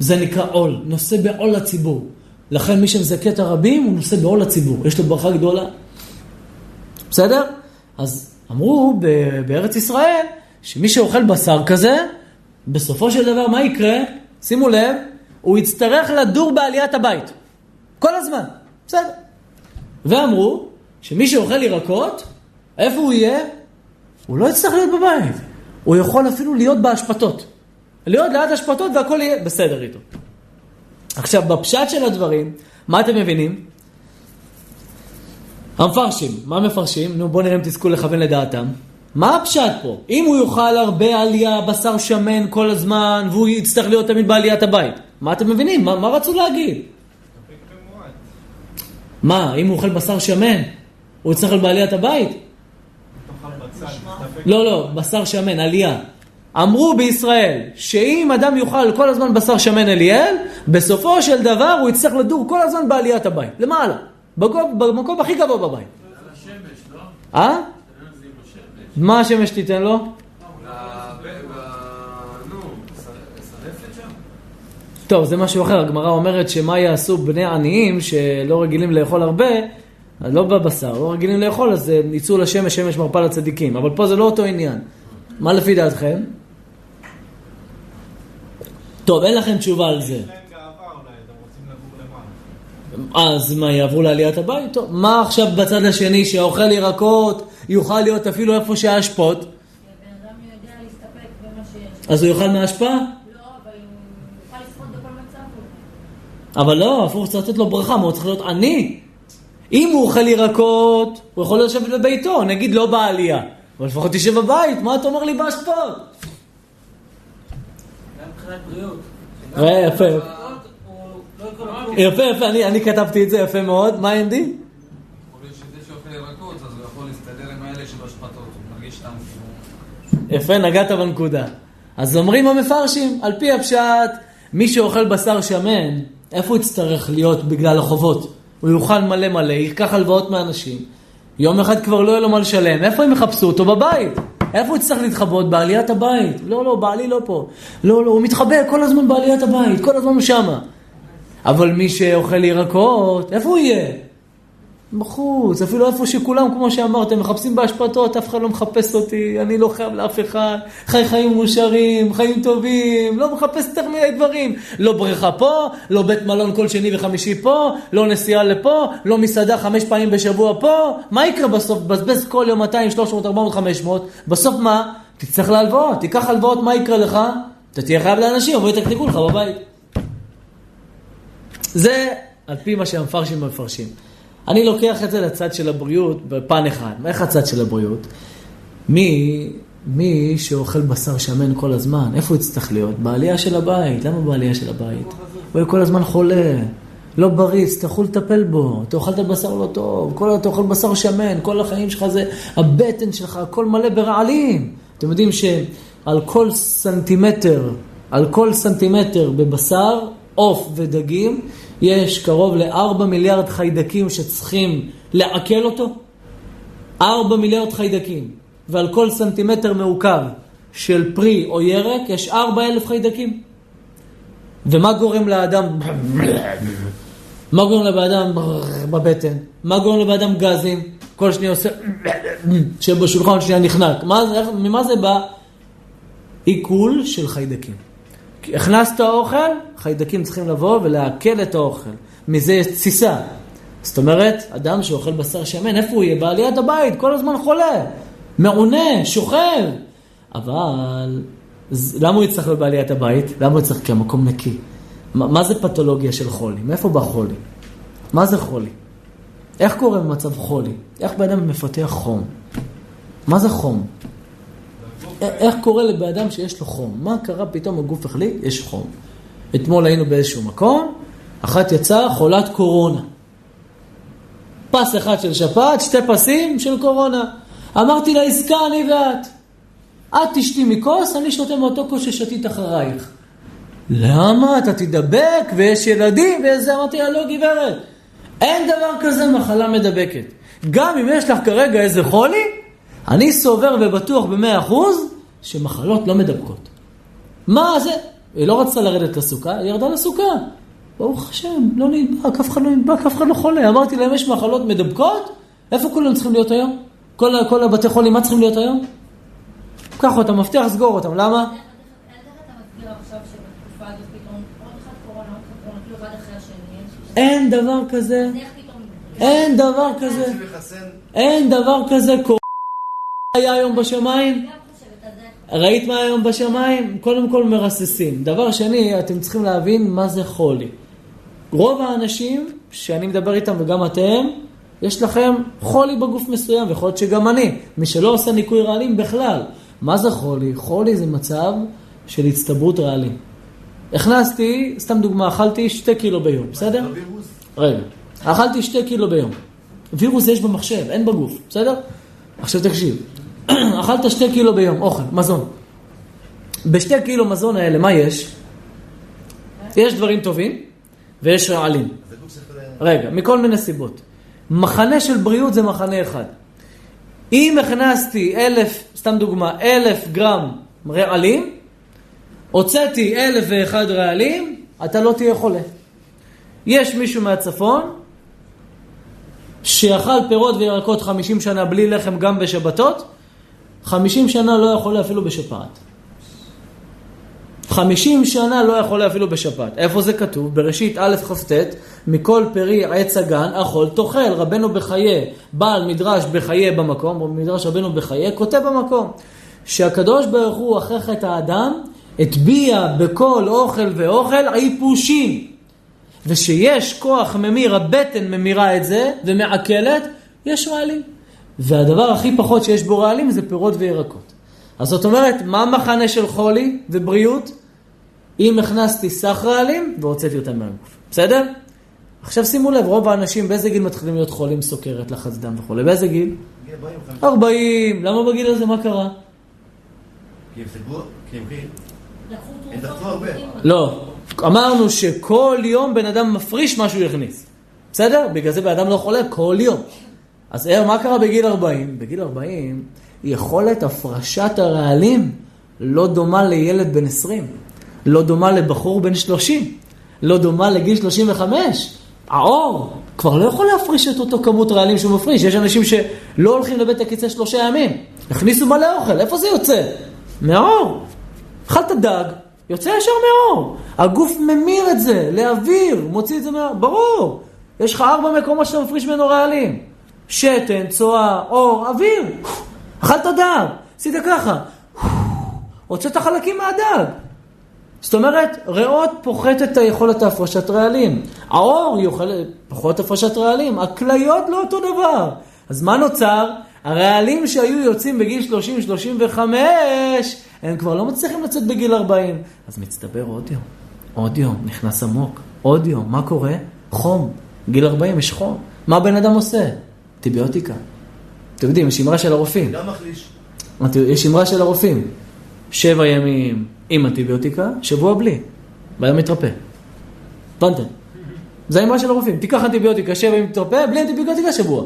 זה נקרא עול, נושא בעול לציבור. לכן מי שמזכה את הרבים הוא נושא בעול לציבור, יש לו ברכה גדולה. בסדר? אז אמרו בארץ ישראל שמי שאוכל בשר כזה, בסופו של דבר מה יקרה? שימו לב, הוא יצטרך לדור בעליית הבית. כל הזמן, בסדר. ואמרו שמי שאוכל ירקות, איפה הוא יהיה? הוא לא יצטרך להיות בבית. הוא יכול אפילו להיות בהשפתות. להיות ליד השפטות והכל יהיה בסדר איתו. עכשיו, בפשט של הדברים, מה אתם מבינים? המפרשים, מה מפרשים? נו, בואו נראה אם תזכו לכוון לדעתם. מה הפשט פה? אם הוא יאכל הרבה עלייה, בשר שמן כל הזמן, והוא יצטרך להיות תמיד בעליית הבית, מה אתם מבינים? מה, מה רצו להגיד? מה, אם הוא אוכל בשר שמן, הוא יצטרך להיות בעליית הבית? לא, לא, בשר שמן, עלייה. אמרו בישראל שאם אדם יאכל כל הזמן בשר שמן אליאל, בסופו של דבר הוא יצטרך לדור כל הזמן בעליית הבית, למעלה, במקום הכי גבוה בבית. אה? מה השמש תיתן לו? טוב, זה משהו אחר. הגמרא אומרת שמה יעשו בני עניים שלא רגילים לאכול הרבה, לא בבשר, לא רגילים לאכול, אז יצאו לשמש, שמש מרפא לצדיקים. אבל פה זה לא אותו עניין. מה לפי דעתכם? טוב, אין לכם תשובה על זה. אז מה, יעברו לעליית הבית? טוב, מה עכשיו בצד השני, שאוכל ירקות, יוכל להיות אפילו איפה שהאשפות? אז הוא יאכל מהאשפה? לא, אבל לא, הפוך צריך לתת לו ברכה, מה הוא צריך להיות עני? אם הוא אוכל ירקות, הוא יכול לשבת בביתו, נגיד לא בעלייה. אבל לפחות תשב בבית, מה אתה אומר לי באשפות? ראה, יפה. יפה, יפה, אני כתבתי את זה יפה מאוד. מה אנדי? יפה, נגעת בנקודה. אז אומרים המפרשים, על פי הפשט, מי שאוכל בשר שמן, איפה הוא יצטרך להיות בגלל החובות? הוא יאכל מלא מלא, ייקח הלוואות מאנשים. יום אחד כבר לא יהיה לו מה לשלם, איפה הם יחפשו אותו? בבית. איפה הוא יצטרך להתחבות? בעליית הבית. לא, לא, בעלי לא פה. לא, לא, הוא מתחבא כל הזמן בעליית הבית, כל הזמן הוא שמה. אבל מי שאוכל ירקות, איפה הוא יהיה? בחוץ, אפילו איפה שכולם, כמו שאמרתם, מחפשים בהשפתות, אף אחד לא מחפש אותי, אני לא חייב לאף אחד, חי חיים מאושרים, חיים טובים, לא מחפש יותר מיני דברים. לא בריכה פה, לא בית מלון כל שני וחמישי פה, לא נסיעה לפה, לא מסעדה חמש פעמים בשבוע פה, מה יקרה בסוף? בזבז כל יום 200, 300, 400, 500, בסוף מה? תצטרך להלוואות, תיקח הלוואות, מה יקרה לך? אתה תהיה חייב לאנשים, אבל יתקתקו לך בבית. זה על פי מה שהמפרשים מפרשים. אני לוקח את זה לצד של הבריאות בפן אחד. איך הצד של הבריאות? מי, מי שאוכל בשר שמן כל הזמן, איפה הוא יצטרך להיות? בעלייה של הבית. למה בעלייה של הבית? הוא כל הזמן חולה. לא בריא, יצטרכו לטפל בו. אתה אוכלת בשר לא טוב, כל אתה אוכל בשר שמן, כל החיים שלך זה, הבטן שלך, הכל מלא ברעלים. אתם יודעים שעל כל סנטימטר, על כל סנטימטר בבשר, עוף ודגים, יש קרוב ל-4 מיליארד חיידקים שצריכים לעכל אותו. 4 מיליארד חיידקים. ועל כל סנטימטר מעוקב של פרי או ירק יש 4 אלף חיידקים. ומה גורם לאדם? מה גורם לאדם בבטן? מה גורם לאדם גזים? כל שניה עושה... שבשולחן שנייה נחנק. ממה זה בא? עיכול של חיידקים. הכנסת אוכל, חיידקים צריכים לבוא ולעכל את האוכל. מזה יש תסיסה. זאת אומרת, אדם שאוכל בשר שמן, איפה הוא יהיה? בעליית הבית, כל הזמן חולה. מעונה, שוכב. אבל למה הוא יצטרך להיות בעליית הבית? למה הוא יצטרך? כי המקום נקי. מה, מה זה פתולוגיה של חולי? מאיפה בא חולי? מה זה חולי? איך קורה במצב חולי? איך בן אדם מפתח חום? מה זה חום? איך קורה לבן אדם שיש לו חום? מה קרה פתאום הגוף החליט? יש חום. אתמול היינו באיזשהו מקום, אחת יצאה חולת קורונה. פס אחד של שפעת, שתי פסים של קורונה. אמרתי לה, עסקה אני ואת. את תשתי מכוס, אני שותה מאותו כוס ששתית אחרייך. למה? אתה תדבק ויש ילדים וזה. אמרתי לה, לא גברת, אין דבר כזה מחלה מדבקת. גם אם יש לך כרגע איזה חולי, אני סובר ובטוח במאה אחוז שמחלות לא מדבקות. מה זה? היא לא רצתה לרדת לסוכה, היא ירדה לסוכה. ברוך השם, לא נדבק, אף אחד לא נדבק, אף אחד לא חולה. אמרתי להם, יש מחלות מדבקות? איפה כולם צריכים להיות היום? כל, כל הבתי חולים, מה צריכים להיות היום? קח אותם, מבטיח, סגור אותם. למה? אין דבר כזה, אין דבר כזה, אין דבר כזה, היה היום בשמיים? ראית מה היום בשמיים? קודם כל מרססים. דבר שני, אתם צריכים להבין מה זה חולי. רוב האנשים שאני מדבר איתם וגם אתם, יש לכם חולי בגוף מסוים, ויכול להיות שגם אני, מי שלא עושה ניקוי רעלים בכלל. מה זה חולי? חולי זה מצב של הצטברות רעלים. הכנסתי, סתם דוגמה, אכלתי שתי קילו ביום, בסדר? רגע, אכלתי שתי קילו ביום. וירוס יש במחשב, אין בגוף, בסדר? עכשיו תקשיב, אכלת שתי קילו ביום, אוכל, מזון. בשתי קילו מזון האלה, מה יש? יש דברים טובים ויש רעלים. רגע, מכל מיני סיבות. מחנה של בריאות זה מחנה אחד. אם הכנסתי אלף, סתם דוגמה, אלף גרם רעלים, הוצאתי אלף ואחד רעלים, אתה לא תהיה חולה. יש מישהו מהצפון שאכל פירות וירקות חמישים שנה בלי לחם גם בשבתות, חמישים שנה לא יכול אפילו בשפעת. חמישים שנה לא יכול אפילו בשפעת. איפה זה כתוב? בראשית א' כ"ט, מכל פרי עץ הגן אכול תאכל. רבנו בחיי, בעל מדרש בחיי במקום, או מדרש רבנו בחיי, כותב במקום, שהקדוש ברוך הוא אחרי חטא האדם, הטביע בכל אוכל ואוכל עיפושים. ושיש כוח ממיר, הבטן ממירה את זה ומעכלת, יש רעלים. והדבר הכי פחות שיש בו רעלים זה פירות וירקות. אז זאת אומרת, מה המחנה של חולי ובריאות? אם הכנסתי סך רעלים והוצאתי אותם מהגוף. בסדר? עכשיו שימו לב, רוב האנשים באיזה גיל מתחילים להיות חולים, סוכרת, לחץ דם וכולי? באיזה גיל? 40. למה בגיל הזה מה קרה? כי הם סגרו, כי הם דחפו הרבה. לא. אמרנו שכל יום בן אדם מפריש מה שהוא הכניס. בסדר? בגלל זה בן אדם לא חולה כל יום. אז אה, מה קרה בגיל 40? בגיל 40, יכולת הפרשת הרעלים לא דומה לילד בן 20, לא דומה לבחור בן 30, לא דומה לגיל 35. העור כבר לא יכול להפריש את אותו כמות רעלים שהוא מפריש. יש אנשים שלא הולכים לבית הקיצה שלושה ימים. הכניסו מלא אוכל, איפה זה יוצא? מהעור. אכלת דג, יוצא ישר מהעור. הגוף ממיר את זה לאוויר, מוציא את זה מהעור. ברור. יש לך ארבע מקומות שאתה מפריש ממנו רעלים. שתן, צואה, אור, אוויר. אכלת דג, עשית ככה. הוצאת חלקים מהדג. זאת אומרת, ריאות פוחת את היכולת ההפרשת רעלים. העור יוכל פחות הפרשת רעלים. הכליות לא אותו דבר. אז מה נוצר? הרעלים שהיו יוצאים בגיל 30-35, הם כבר לא מצליחים לצאת בגיל 40. אז מצטבר עוד יום, עוד יום, נכנס עמוק, עוד יום. מה קורה? חום. גיל 40 יש חום. מה בן אדם עושה? אנטיביוטיקה. אתם יודעים, יש אמרה של הרופאים. גם מחליש. יש אמרה של הרופאים. שבע ימים עם אנטיביוטיקה, שבוע בלי. והיום מתרפא. הבנתם? זה האמרה של הרופאים. תיקח אנטיביוטיקה, שבע ימים מתרפא, בלי אנטיביוטיקה, שבוע.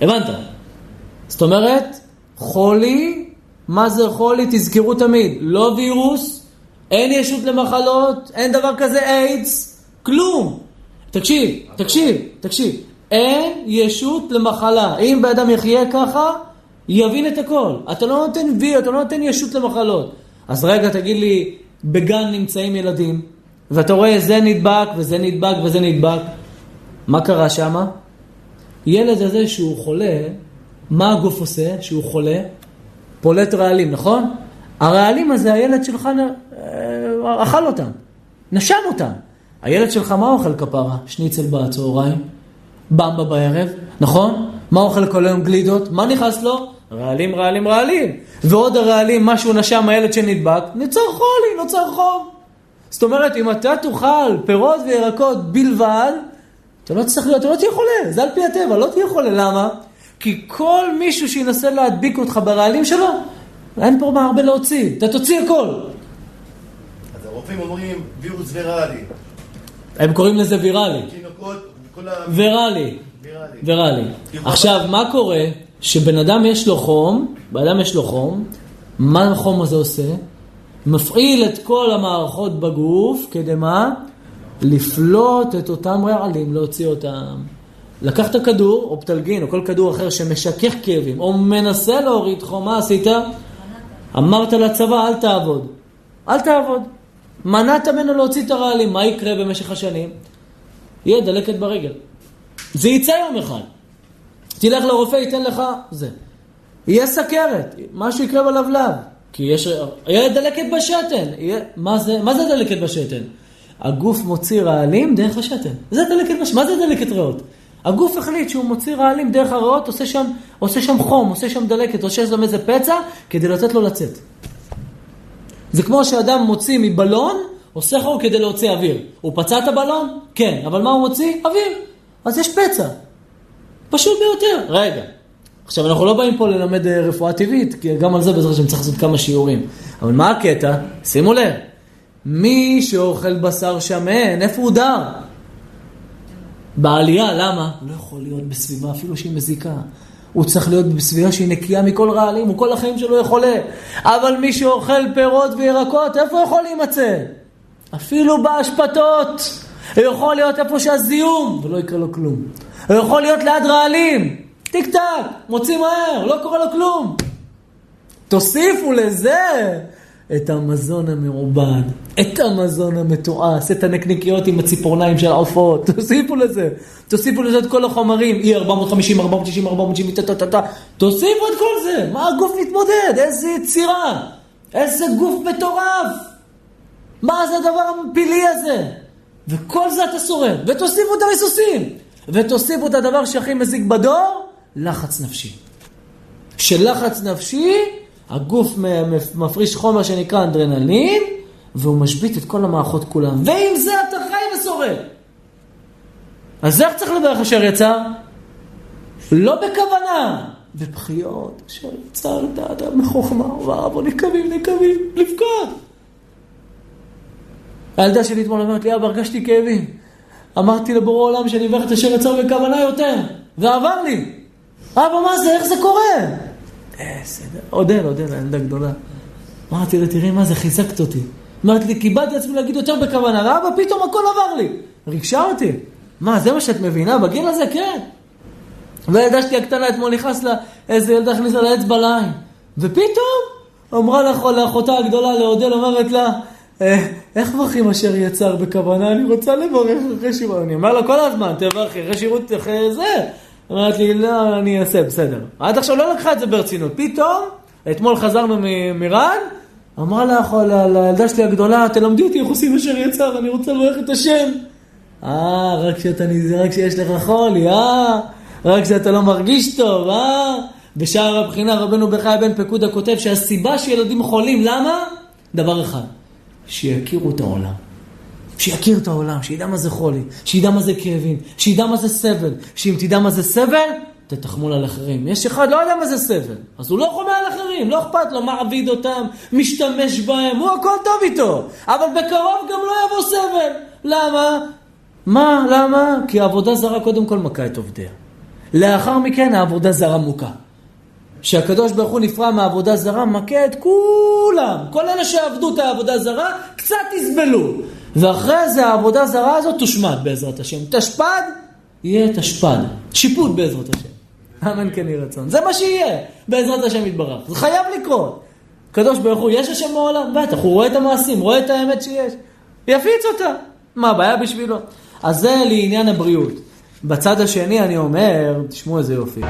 הבנת? זאת אומרת, חולי, מה זה חולי? תזכרו תמיד, לא וירוס, אין ישות למחלות, אין דבר כזה איידס, כלום. תקשיב, תקשיב, תקשיב. אין ישות למחלה. אם בן אדם יחיה ככה, יבין את הכל. אתה לא נותן וי, אתה לא נותן ישות למחלות. אז רגע, תגיד לי, בגן נמצאים ילדים, ואתה רואה זה נדבק וזה נדבק וזה נדבק. מה קרה שמה? ילד הזה שהוא חולה, מה הגוף עושה שהוא חולה? פולט רעלים, נכון? הרעלים הזה, הילד שלך אה, אכל אותם, נשם אותם. הילד שלך מה אוכל כפרה? שניצל בצהריים, במבה בערב, נכון? מה אוכל כל היום גלידות? מה נכנס לו? רעלים, רעלים, רעלים. ועוד הרעלים, משהו נשם הילד שנדבק, נוצר חולי, נוצר חום. זאת אומרת, אם אתה תאכל פירות וירקות בלבד, אתה לא צריך להיות, אתה לא תהיה חולה, זה על פי הטבע, לא תהיה חולה. למה? כי כל מישהו שינסה להדביק אותך ברעלים שלו, אין פה מה הרבה להוציא, אתה תוציא הכל. אז הרופאים אומרים וירוס ויראלי. הם קוראים לזה ויראלי. ויראלי. ויראלי. עכשיו, מה קורה? שבן אדם יש לו חום, בן אדם יש לו חום, מה החום הזה עושה? מפעיל את כל המערכות בגוף, כדי מה? לפלוט את אותם רעלים, להוציא אותם. לקחת כדור, או פטלגין, או כל כדור אחר שמשכך כאבים, או מנסה להוריד חום, מה עשית? אמרת לצבא, אל תעבוד. אל תעבוד. מנעת ממנו להוציא את הרעלים, מה יקרה במשך השנים? יהיה דלקת ברגל. זה יצא יום אחד. תלך לרופא, ייתן לך זה. יהיה סכרת, משהו יקרה בלבלב. כי יש... יהיה דלקת בשתן. יהיה... מה, זה, מה זה דלקת בשתן? הגוף מוציא רעלים דרך השתן. זה דלקת בשתן. מה זה דלקת ריאות? הגוף החליט שהוא מוציא רעלים דרך הריאות, עושה שם, עושה שם חום, עושה שם דלקת, עושה שם איזה פצע, כדי לתת לו לצאת. זה כמו שאדם מוציא מבלון, עושה חור כדי להוציא אוויר. הוא פצע את הבלון? כן. אבל מה הוא מוציא? אוויר. אז יש פצע. פשוט ביותר. רגע. עכשיו, אנחנו לא באים פה ללמד אה, רפואה טבעית, כי גם על זה בעזרת השם צריך לעשות כמה שיעורים. אבל מה הקטע? שימו לב. מי שאוכל בשר שמן, איפה הוא דר? בעלייה, למה? לא יכול להיות בסביבה אפילו שהיא מזיקה. הוא צריך להיות בסביבה שהיא נקייה מכל רעלים, הוא כל החיים שלו חולה. אבל מי שאוכל פירות וירקות, איפה יכול להימצא? אפילו באשפתות. הוא יכול להיות איפה שהזיהום, ולא יקרה לו כלום. הוא יכול להיות ליד רעלים. טיק טק, מוציא מהר, לא קורה לו כלום. תוסיפו לזה את המזון המעובד, את המזון המתועש, את הנקניקיות עם הציפורניים של העופות, תוסיפו לזה. תוסיפו לזה את כל החומרים, E 450, 460, 470, טה טה טה, תוסיפו את כל זה. מה הגוף מתמודד? איזה יצירה, איזה גוף מטורף. מה זה הדבר המפילי הזה? וכל זה אתה שורד, ותוסיפו את הריסוסים, ותוסיפו את הדבר שהכי מזיק בדור, לחץ נפשי. שלחץ נפשי, הגוף מפריש חומר שנקרא אנדרנלין, והוא משבית את כל המערכות כולם. ועם זה אתה חי ושורד. אז איך צריך לברך אשר יצר? לא בכוונה, בבחיות, אשר יצרת אדם מחוכמה ובערבו נקבים נקבים, לבכות. הילדה שלי אתמול אומרת לי, אבא, הרגשתי כאבים. אמרתי לבורא עולם שאני אברך את אשר יצר בכוונה יותר, ועבר לי. אבא, מה זה? איך זה קורה? בסדר. עודד, עודד, הילדה גדולה. אמרתי לה, תראי מה זה, חיזקת אותי. אמרתי לי, קיבלתי עצמי להגיד יותר בכוונה, ואבא, פתאום הכל עבר לי. ריגשה אותי. מה, זה מה שאת מבינה? בגיל הזה, כן. והילדה שלי הקטנה אתמול נכנס לה, איזה ילדה הכניסה לה אצבע לעין. ופתאום אמרה לאחותה הגדולה, לעודל, אומרת לה, איך מברכים אשר יצר בכוונה? אני רוצה לברך אחרי שירות. אני אומר לה כל הזמן, תברכי אחרי שירות, אחרי זה. אמרת לי, לא, אני אעשה, בסדר. עד עכשיו לא לקחה את זה ברצינות. פתאום, אתמול חזרנו מרן, אמרה לה, לילדה שלי הגדולה, תלמדי אותי איך עושים אשר יצר, אני רוצה לברך את השם. אה, רק כשאתה רק כשיש לך חולי, אה, רק כשאתה לא מרגיש טוב, אה. בשער הבחינה רבנו בחי בן פקודה כותב שהסיבה שילדים חולים, למה? דבר אחד, שיכירו את העולם. שיכיר את העולם, שידע מה זה חולי, שידע מה זה כאבים, שידע מה זה סבל, שאם תדע מה זה סבל, תתחמול על אחרים. יש אחד לא יודע מה זה סבל, אז הוא לא חומר על אחרים, לא אכפת לו, מעביד אותם, משתמש בהם, הוא הכל טוב איתו, אבל בקרוב גם לא יבוא סבל. למה? מה? למה? כי העבודה זרה קודם כל מכה את עובדיה. לאחר מכן העבודה זרה מוכה. שהקדוש ברוך הוא נפרע מהעבודה זרה, מכה את כולם. כל אלה שעבדו את העבודה זרה, קצת יסבלו. ואחרי זה העבודה זרה הזאת תושמד בעזרת השם. תשפד, יהיה תשפד. שיפוט בעזרת השם. אמן כן יהי רצון. זה מה שיהיה, בעזרת השם יתברך. זה חייב לקרות. הקדוש ברוך הוא, יש השם בעולם? בטח, הוא רואה את המעשים, רואה את האמת שיש. יפיץ אותה. מה הבעיה בשבילו? אז זה לעניין הבריאות. בצד השני אני אומר, תשמעו איזה יופי.